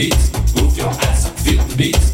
beat, move your ass, feel the beat.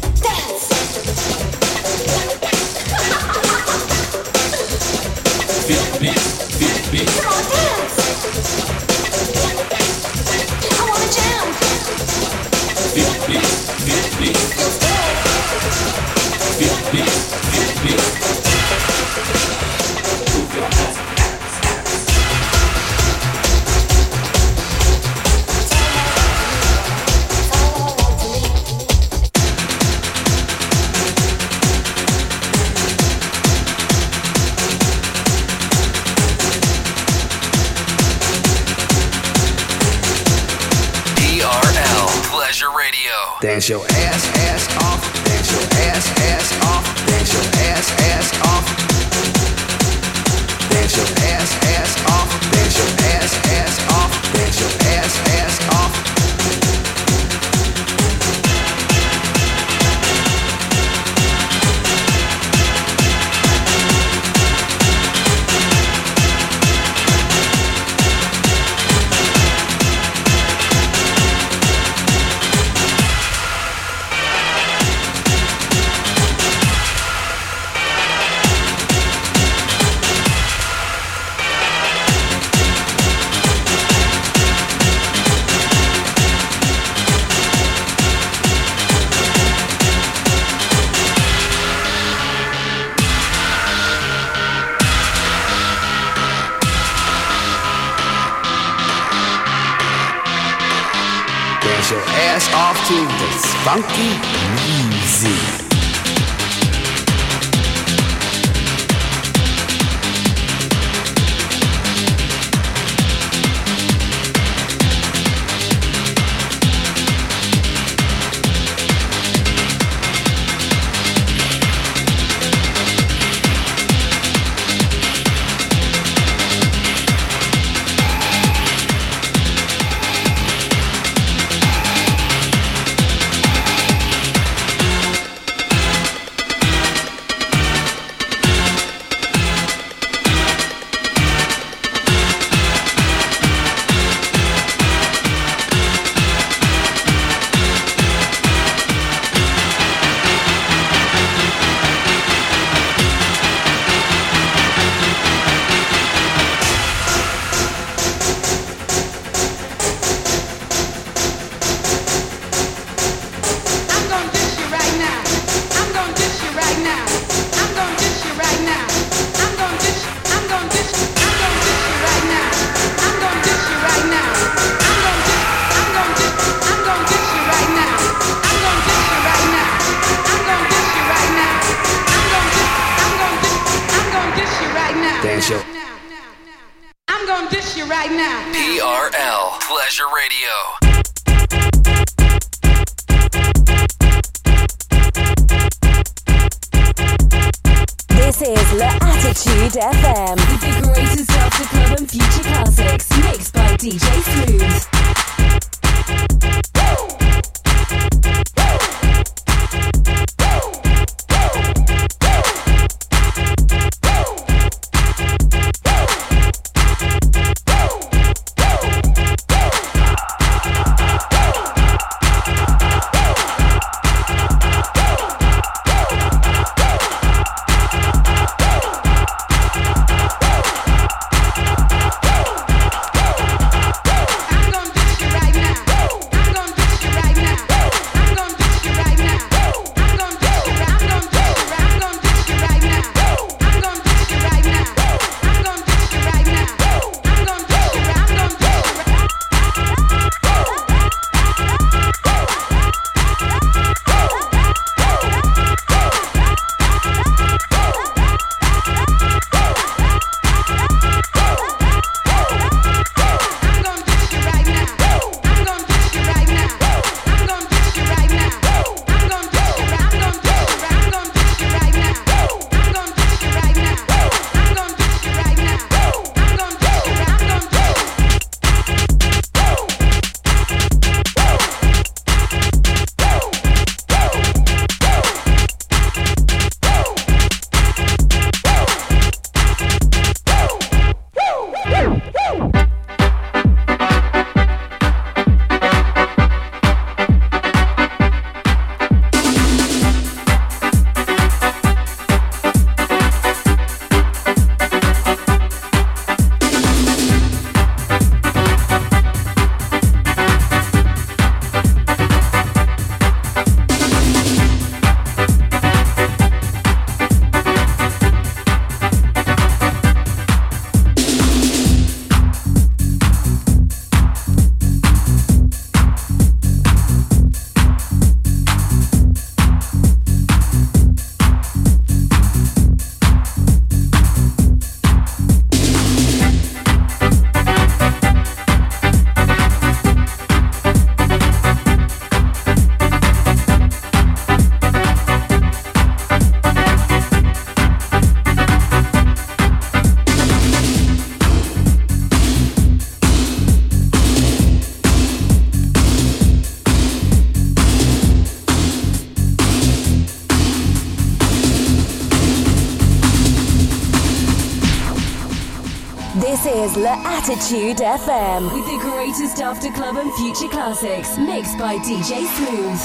Attitude FM with the greatest after club and future classics mixed by DJ Smooth.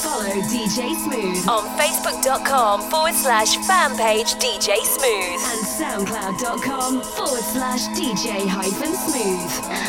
Follow DJ Smooth On Facebook.com forward slash fan page DJ Smooth. and SoundCloud.com forward slash DJ hyphen smooth.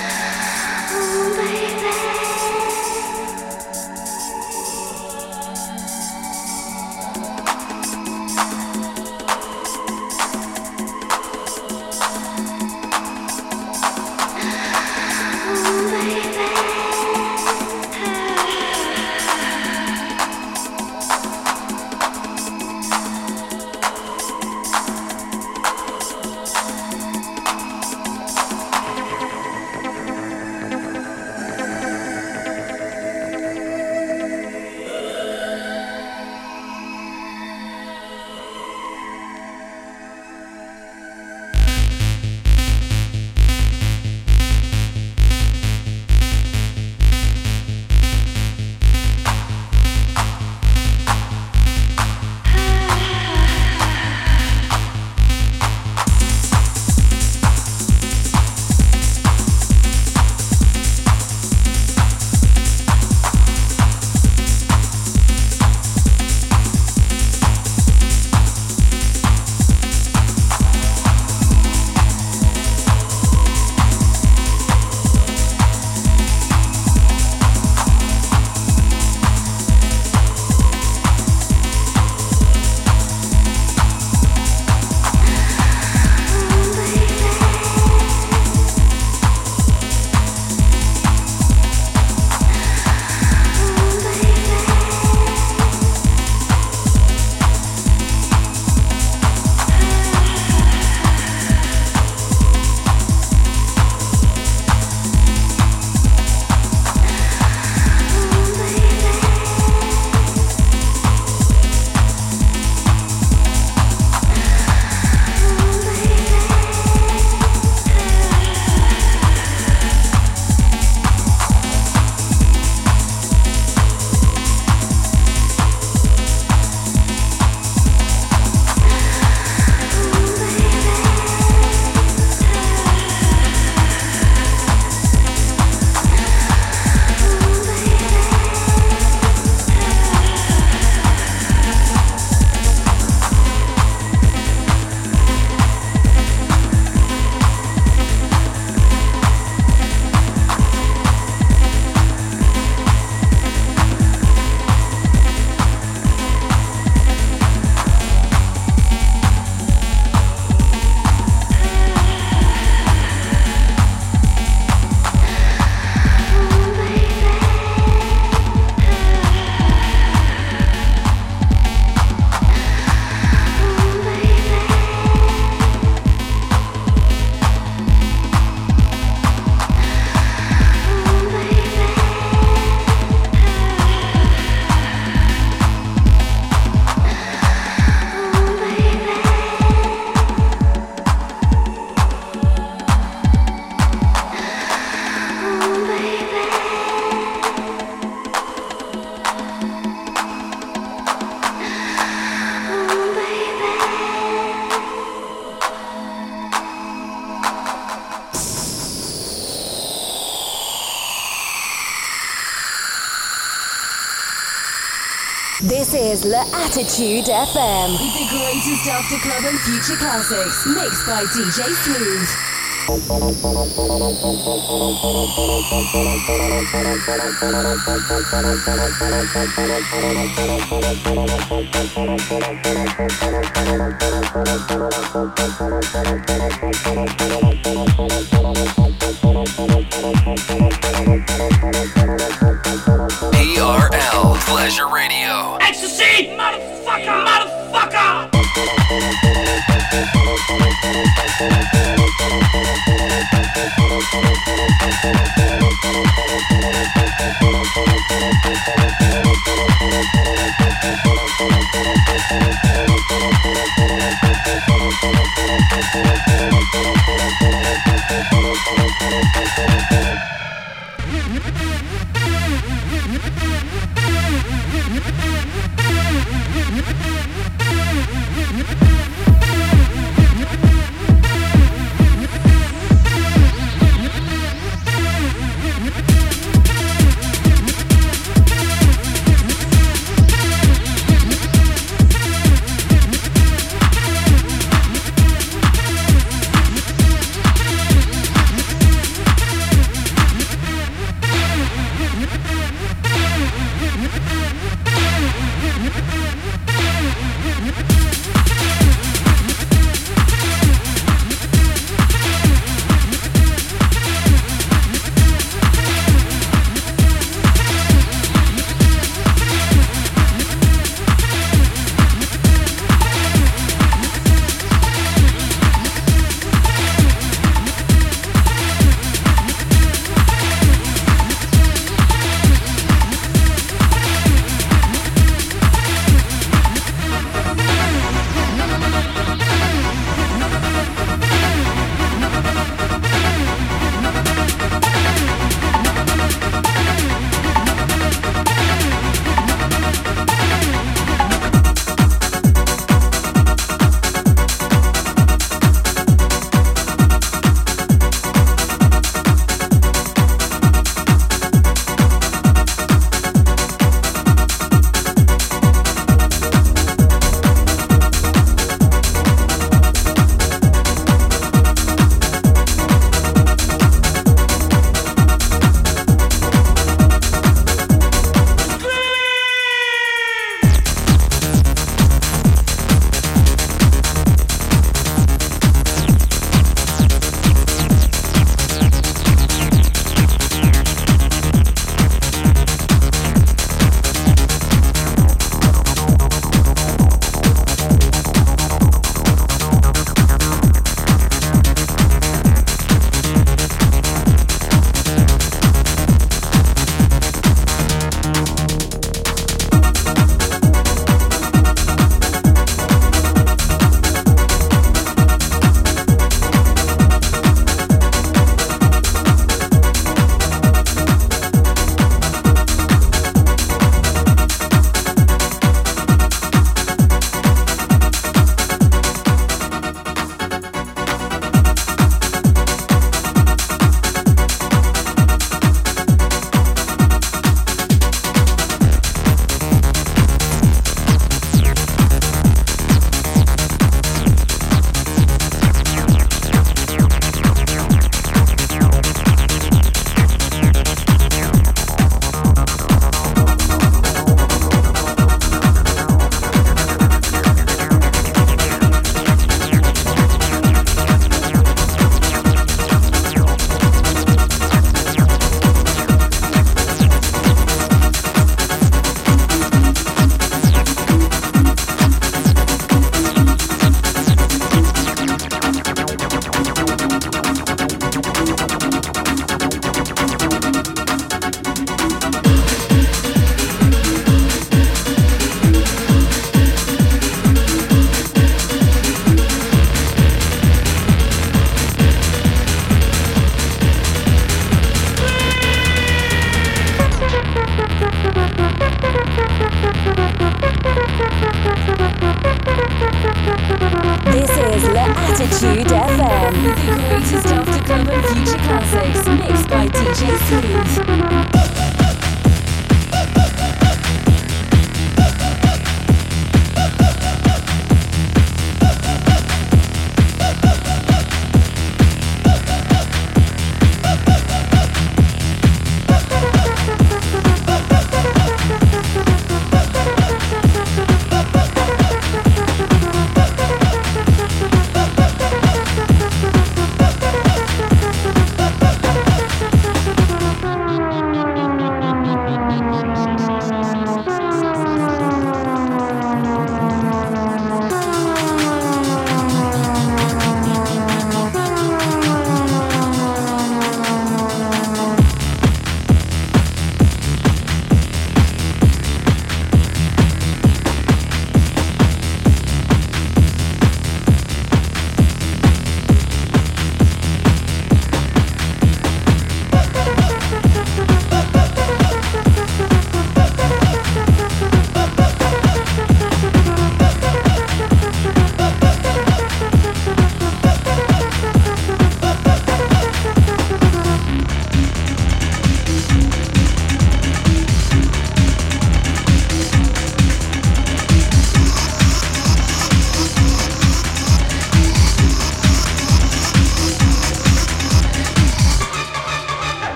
Attitude FM the greatest after club and future classics mixed by DJ Smooth.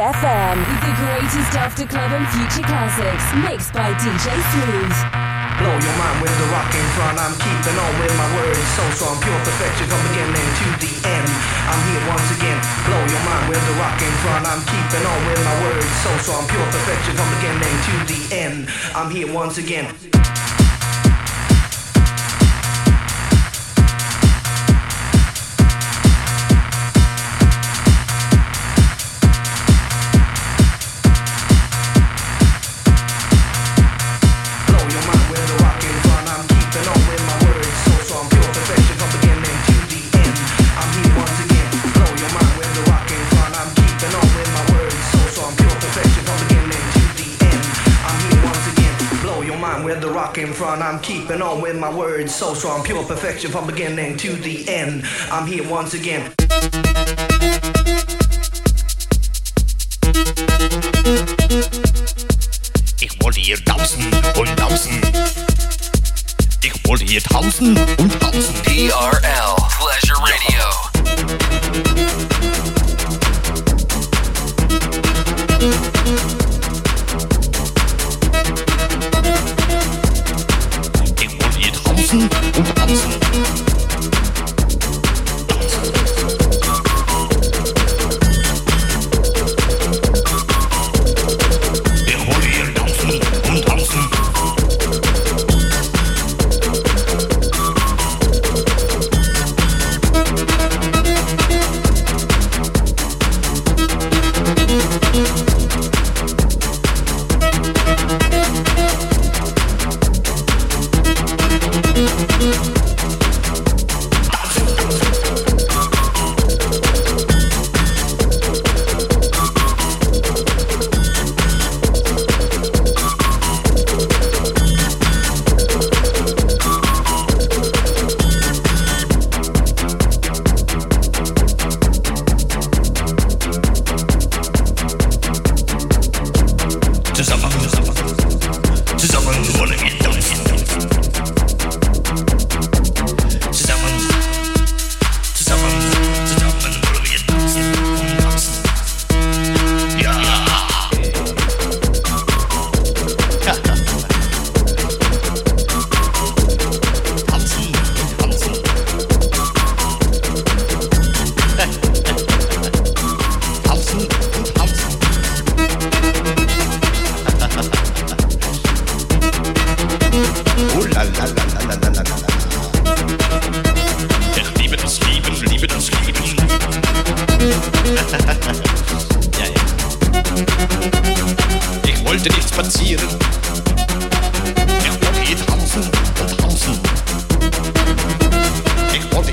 FM the greatest after club and future classics mixed by DJ Smooth. Blow your mind with the rock in front. I'm keeping on with my words. So strong, pure perfection from beginning to the end. I'm here once again. Blow your mind with the rock in front. I'm keeping on with my words. So strong, pure perfection from beginning to the end. I'm here once again. Front. I'm keeping on with my words so strong, pure perfection from beginning to the end. I'm here once again.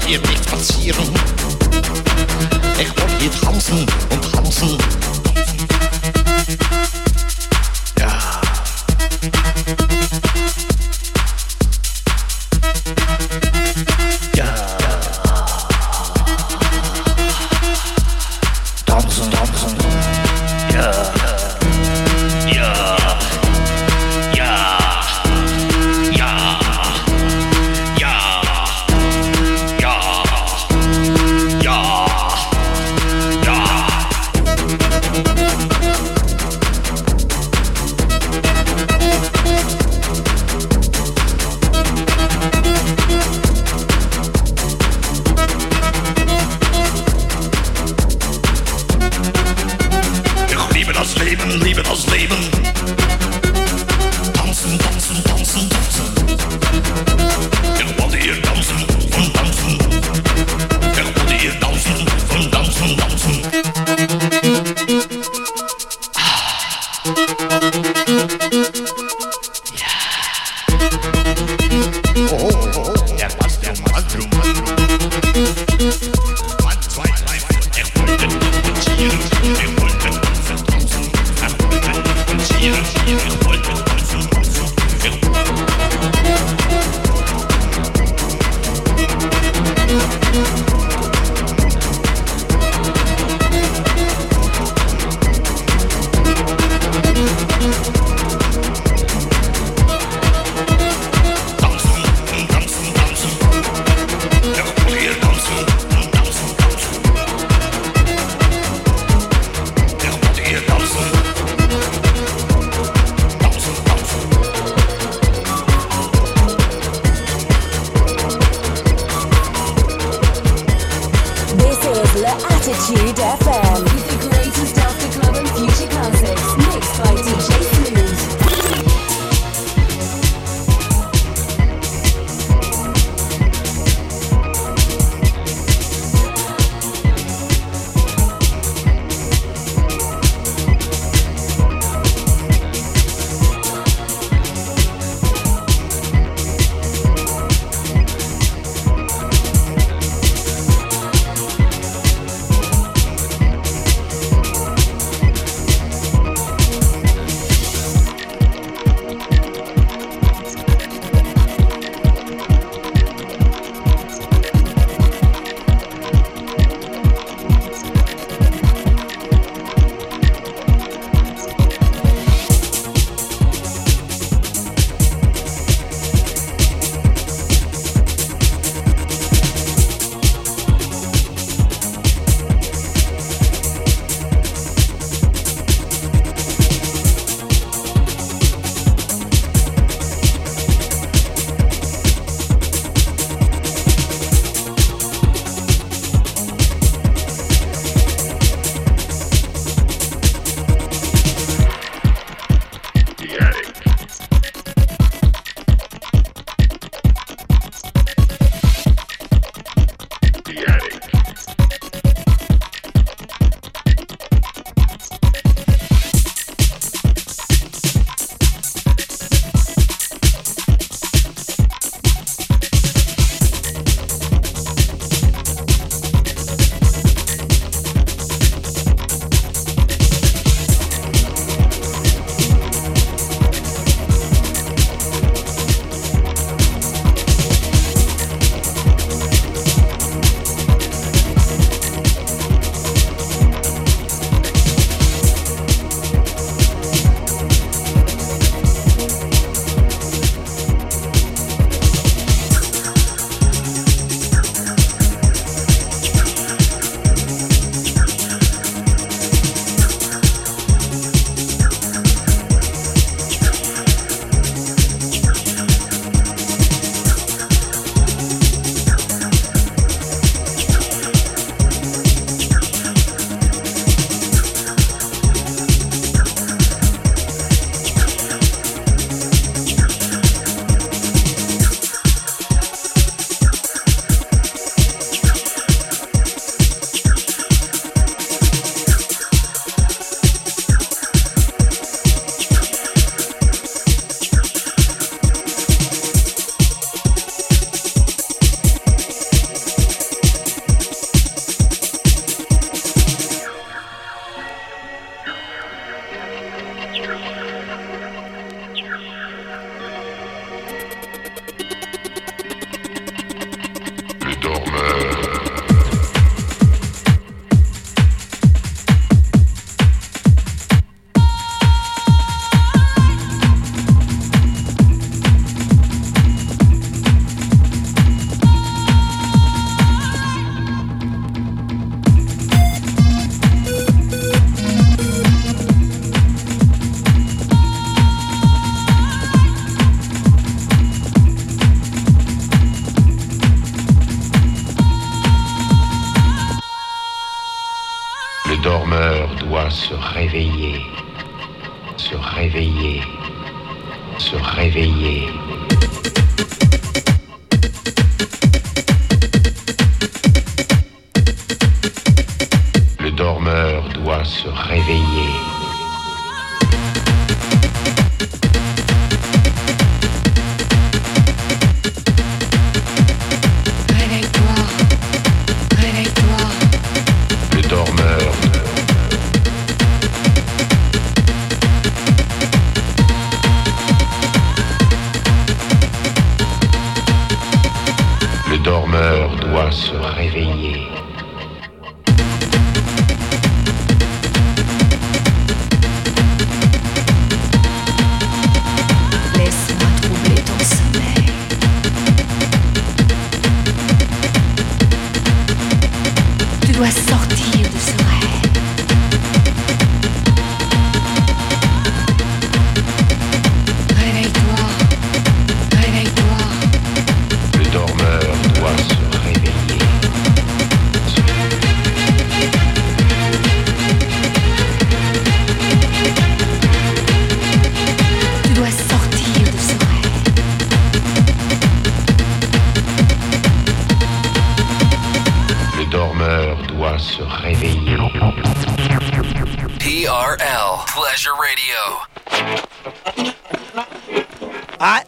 ihr mich spazieren. Ich wollt hier draußen und draußen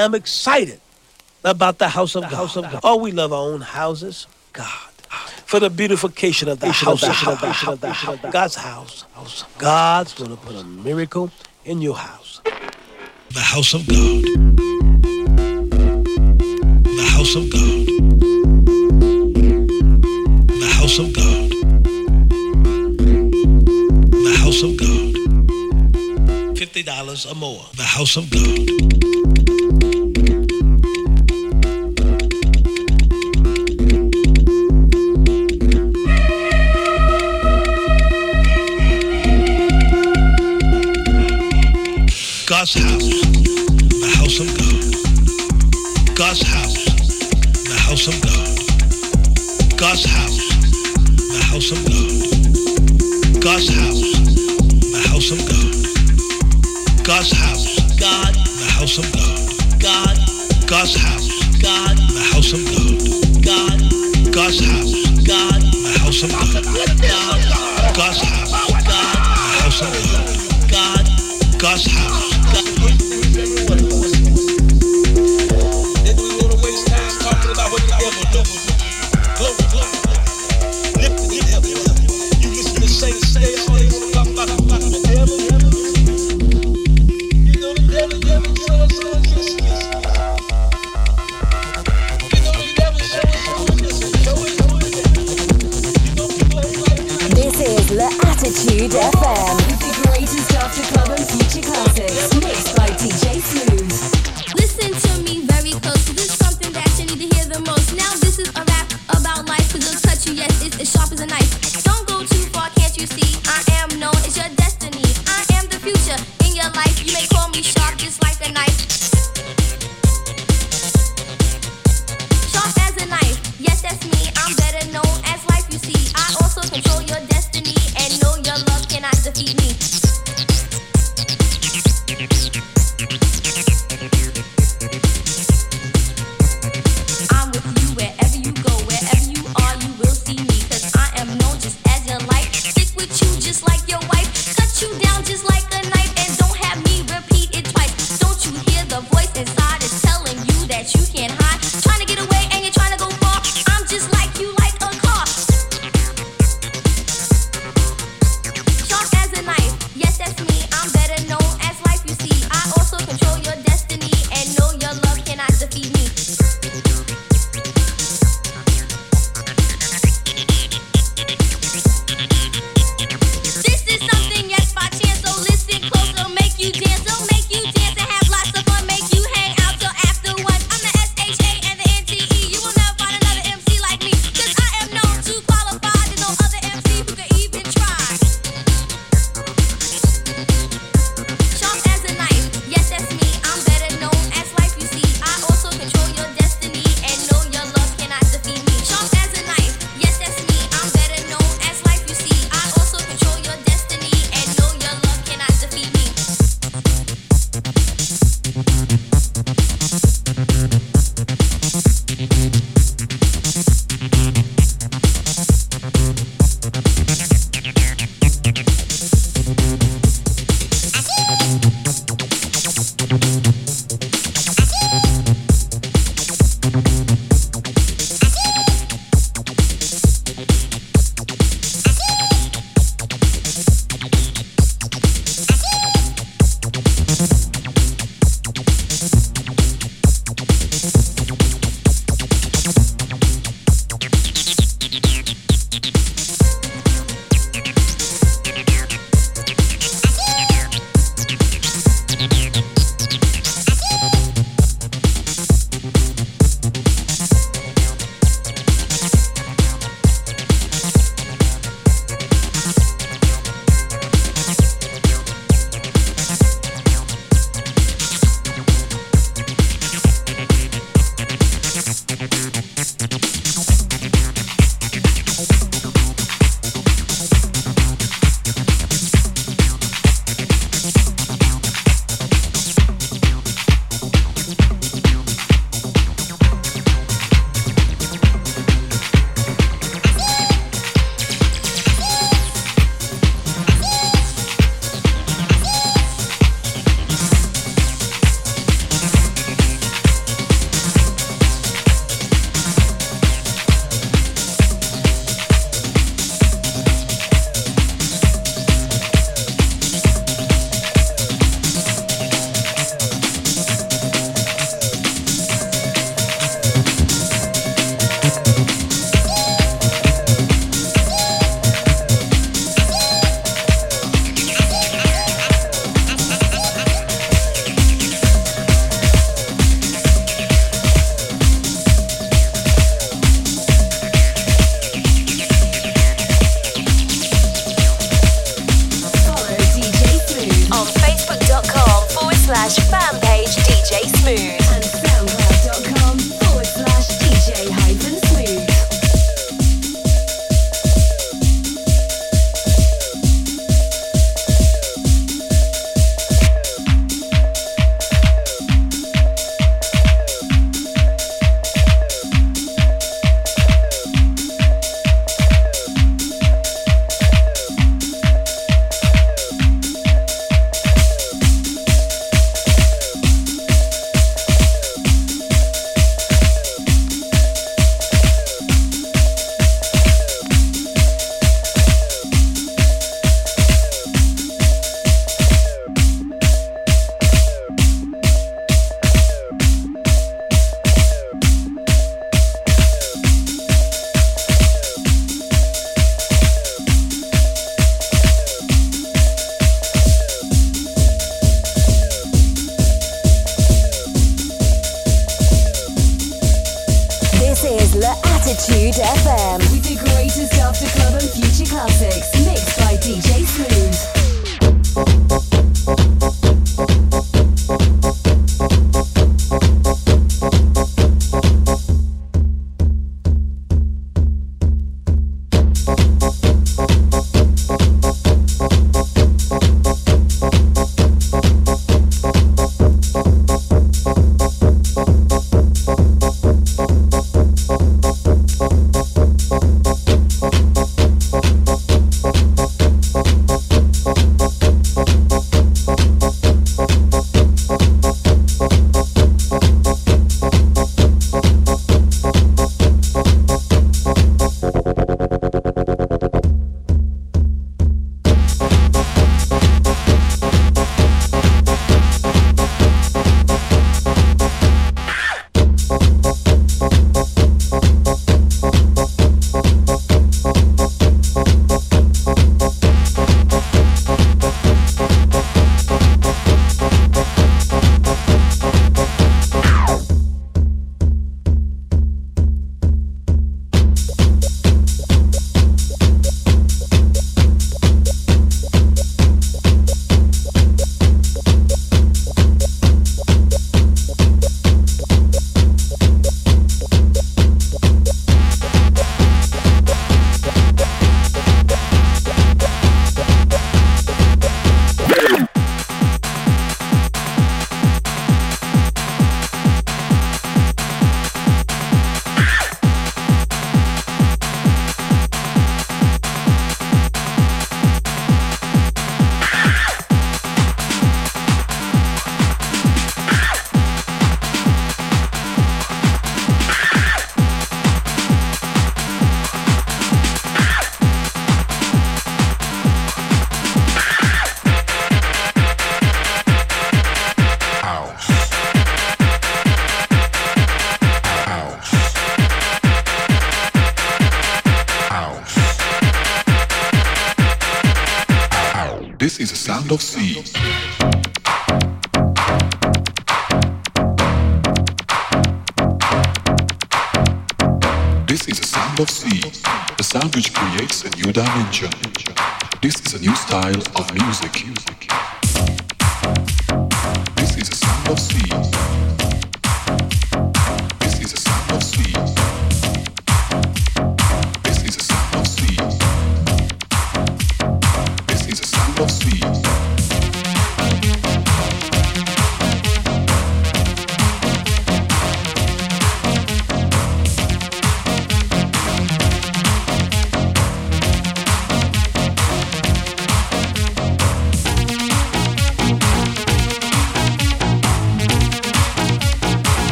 am excited about the house of God. Oh, we love our own houses. God. For the beautification of the house, of God. God's house. God's going to put a miracle in your house. The house of God. The house of God. The house of God. The house of God. Fifty dollars or more. The house of God. God's house, the house of God. God's house, the house of God. God's house, the house of God. God's house, the house of God. God's house, God, the house of God. God, God's house, God, the house of God. God, God's house, God, the house of God. God, God's house, God, the house of God. God, God's house. This You.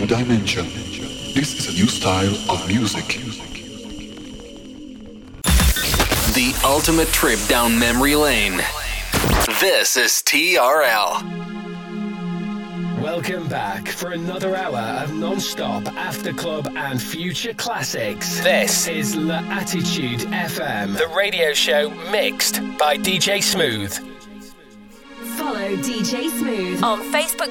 new dimension. This is a new style of music. The ultimate trip down memory lane. This is TRL. Welcome back for another hour of non-stop after club and future classics. This is La Attitude FM, the radio show mixed by DJ Smooth. Follow DJ Smooth on Facebook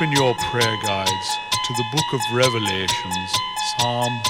Open your prayer guides to the book of Revelations, Psalm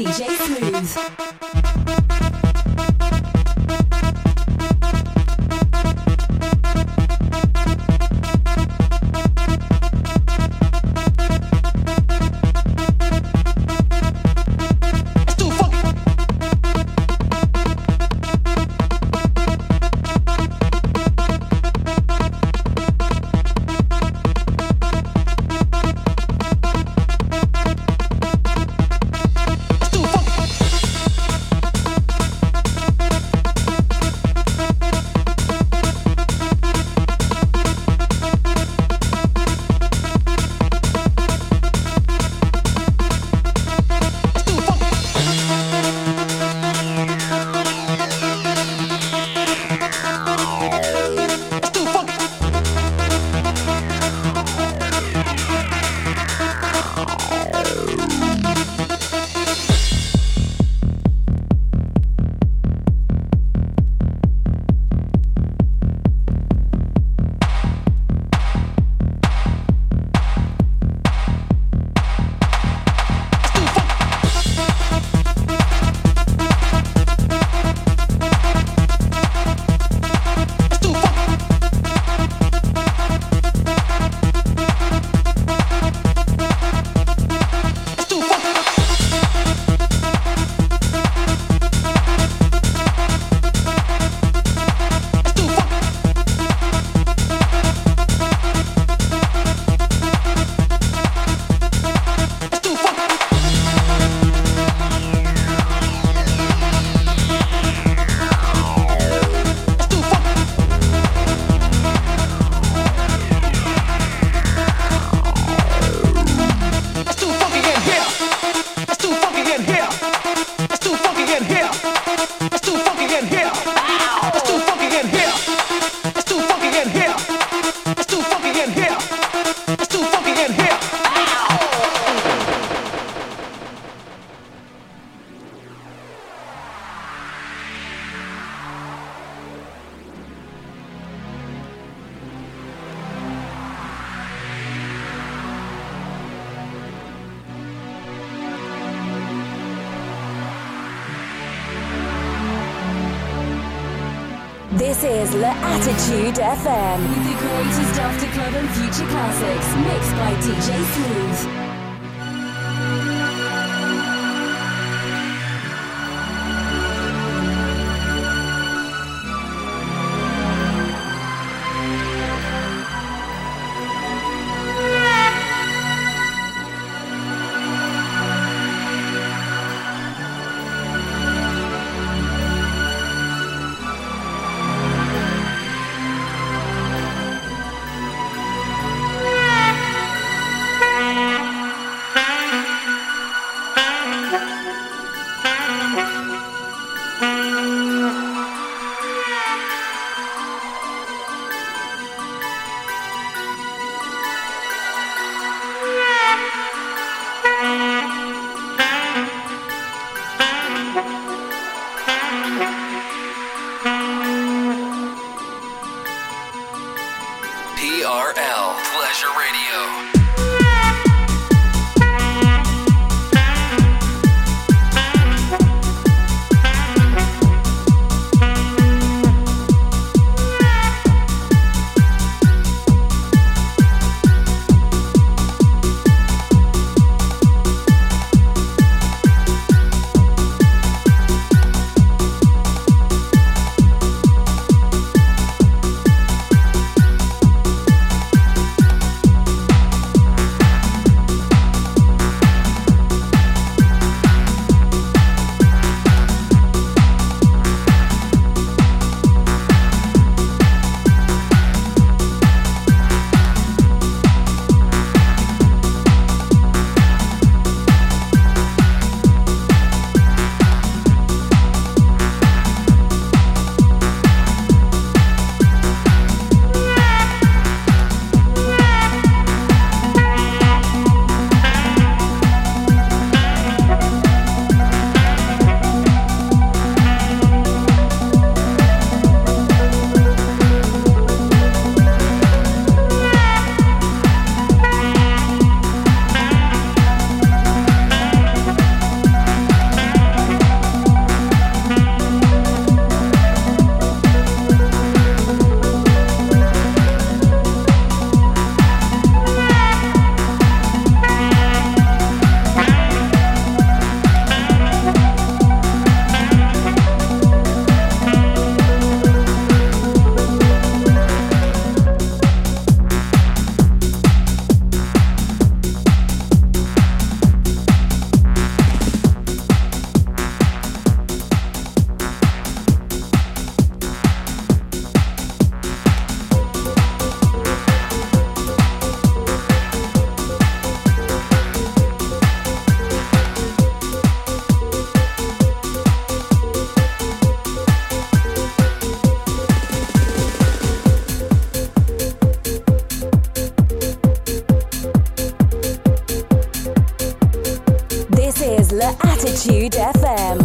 DJ Smooth. Attitude FM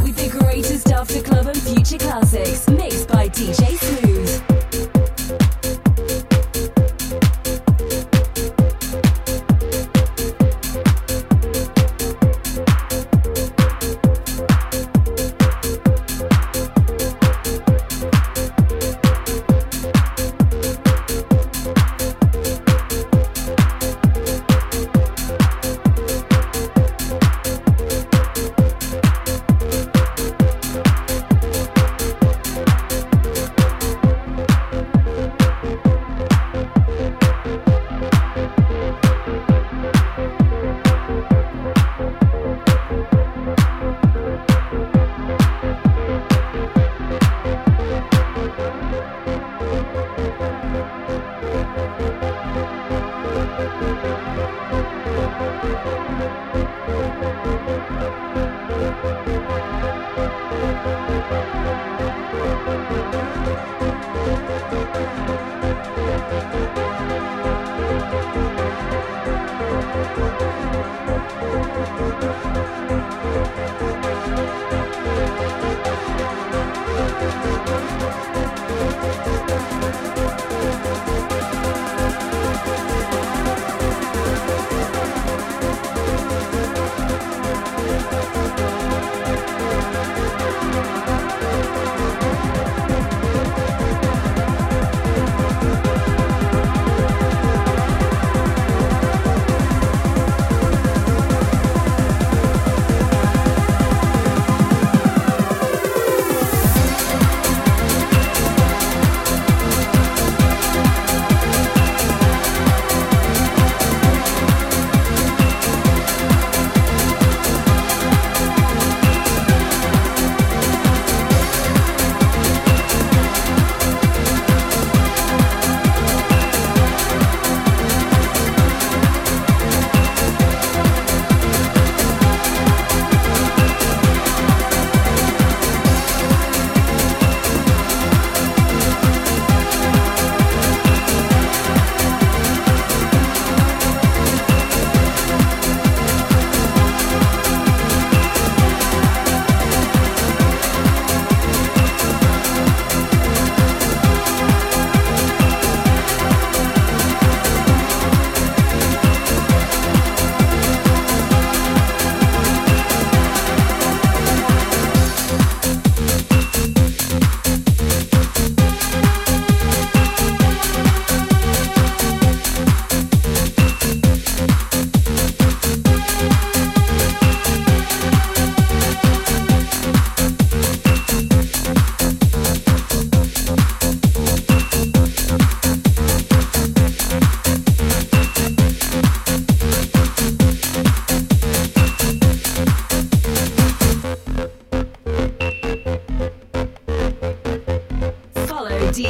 Música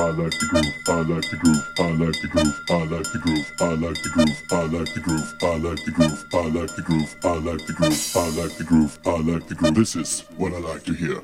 I like the groove, I like the groove, I like the groove, I like the groove, I like the groove, I like the groove, I like the groove, I like the groove, I like the groove, I like the groove, I like the groove. This is what I like to hear.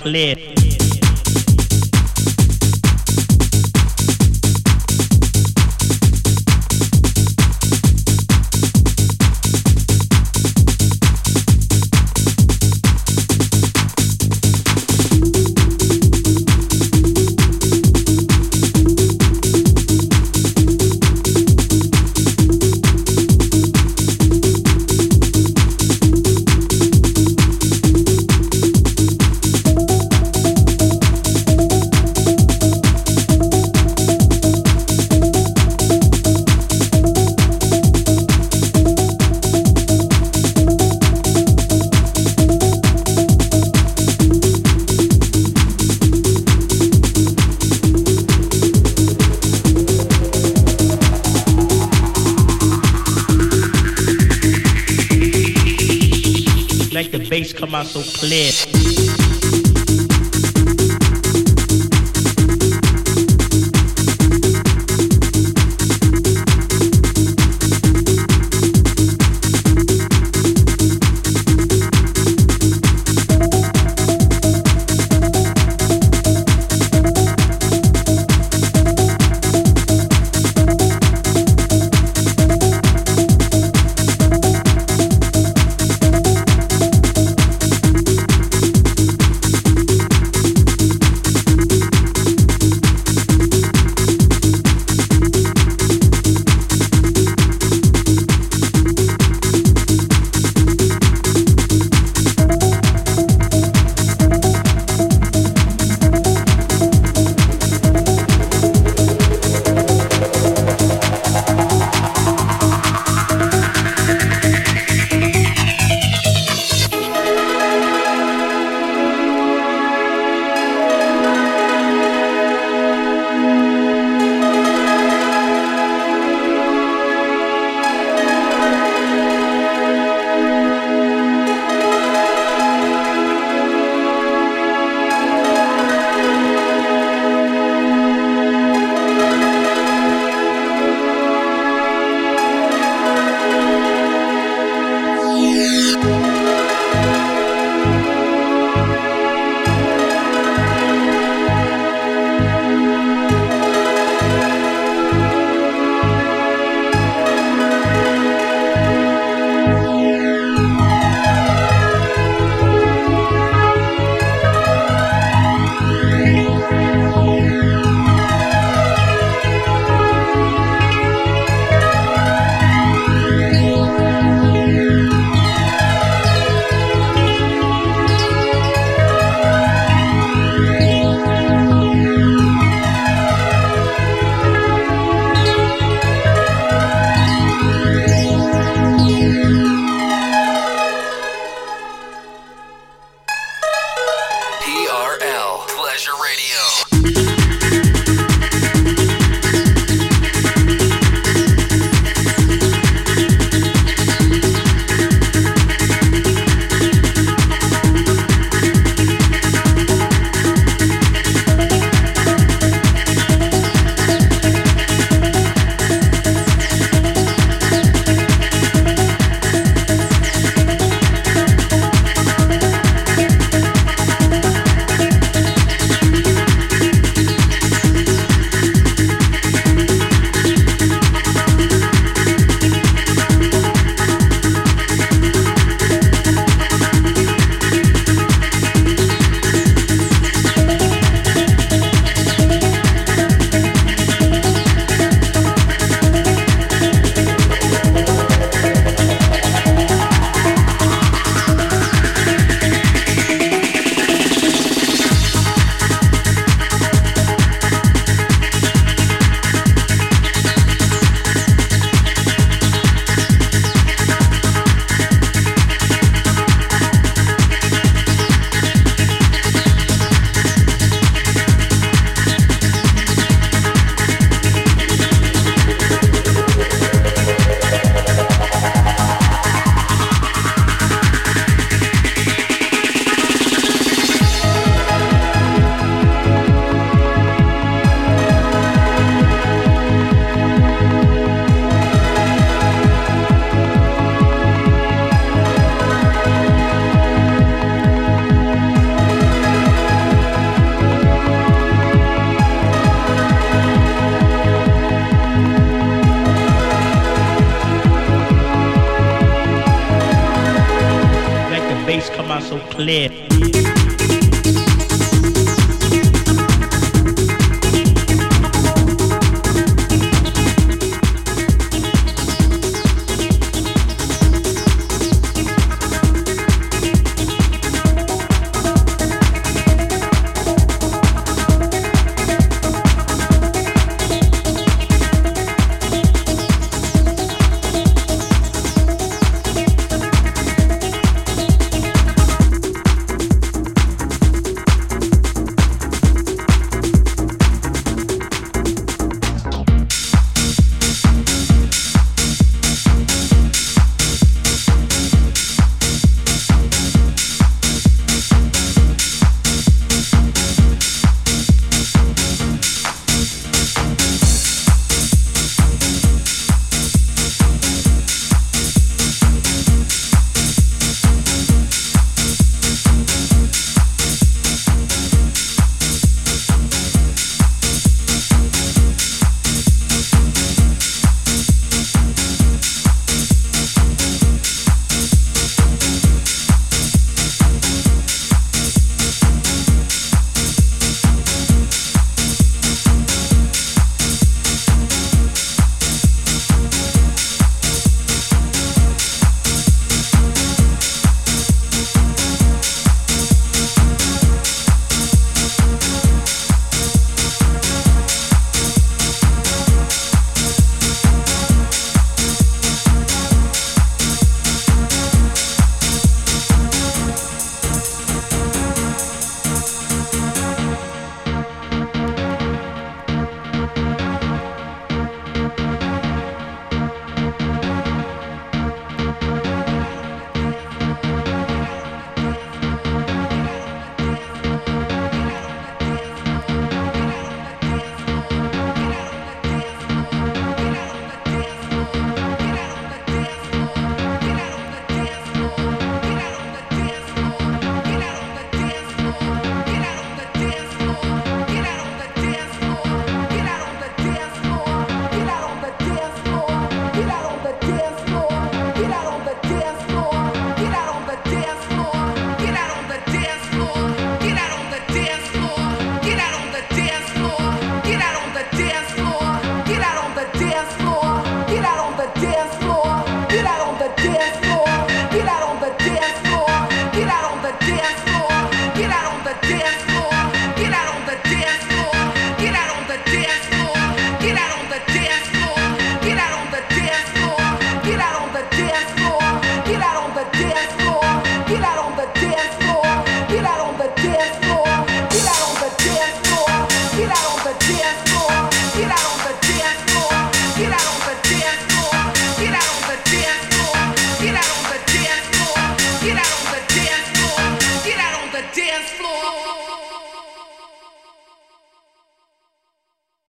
clear. Out